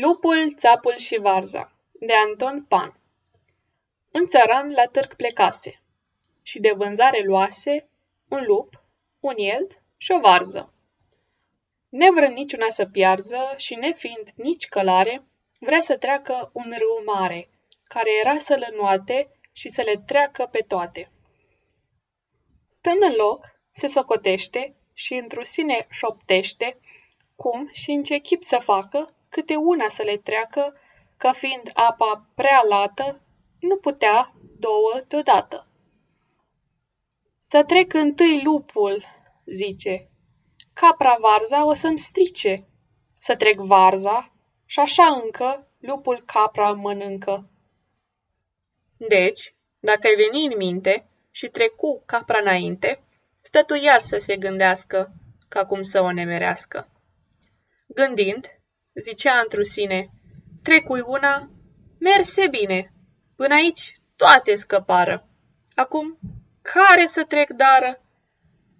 Lupul, țapul și varza de Anton Pan Un țăran la târg plecase și de vânzare luase un lup, un ield și o varză. Nevrând niciuna să piarză și nefiind nici călare, vrea să treacă un râu mare, care era să le nuate și să le treacă pe toate. Stând în loc, se socotește și într-o sine șoptește cum și în ce chip să facă câte una să le treacă, că fiind apa prea lată, nu putea două deodată. Să trec întâi lupul, zice, capra varza o să-mi strice. Să trec varza și așa încă lupul capra mănâncă. Deci, dacă ai veni în minte și trecu capra înainte, stă tu iar să se gândească ca cum să o nemerească. Gândind, zicea într sine, trecui una, merse bine, până aici toate scăpară. Acum, care să trec dară?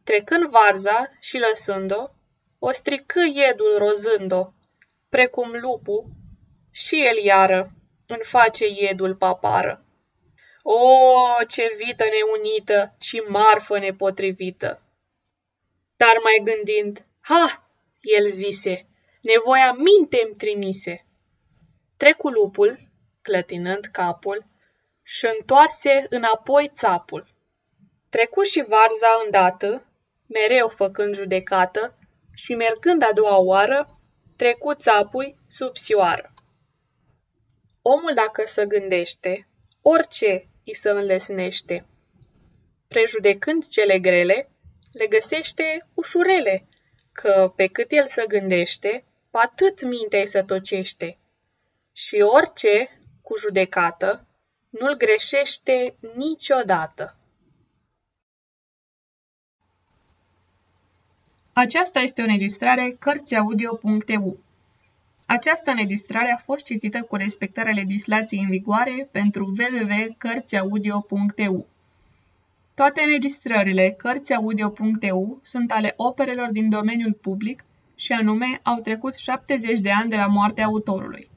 Trecând varza și lăsând-o, o strică iedul rozând-o, precum lupul, și el iară în face iedul papară. O, ce vită neunită și marfă nepotrivită! Dar mai gândind, ha, el zise, nevoia minte-mi trimise. Trecu lupul, clătinând capul, și întoarse înapoi țapul. Trecu și varza îndată, mereu făcând judecată, și mergând a doua oară, trecu țapui sub sioară. Omul dacă să gândește, orice îi să înlesnește. Prejudecând cele grele, le găsește ușurele, că pe cât el să gândește, atât mintea să tocește. Și orice, cu judecată, nu-l greșește niciodată. Aceasta este o înregistrare Cărțiaudio.eu. Această înregistrare a fost citită cu respectarea legislației în vigoare pentru www.cărțiaudio.eu. Toate înregistrările Cărțiaudio.eu sunt ale operelor din domeniul public și anume au trecut 70 de ani de la moartea autorului.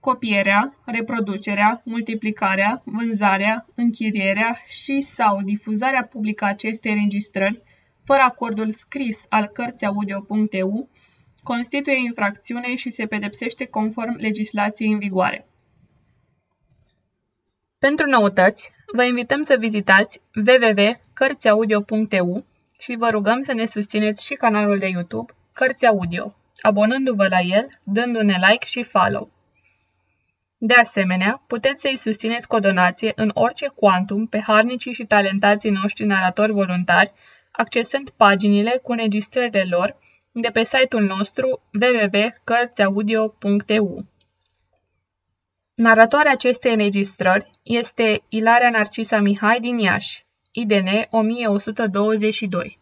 Copierea, reproducerea, multiplicarea, vânzarea, închirierea și sau difuzarea publică acestei înregistrări, fără acordul scris al Cărțiaudio.eu, constituie infracțiune și se pedepsește conform legislației în vigoare. Pentru noutăți, vă invităm să vizitați www.cărțiaudio.eu și vă rugăm să ne susțineți și canalul de YouTube Cărți Audio, abonându-vă la el, dându-ne like și follow. De asemenea, puteți să-i susțineți cu o donație în orice quantum pe harnicii și talentații noștri naratori voluntari, accesând paginile cu înregistrările lor de pe site-ul nostru www.cărțiaudio.eu. Naratoarea acestei înregistrări este Ilaria Narcisa Mihai din Iași, IDN 1122.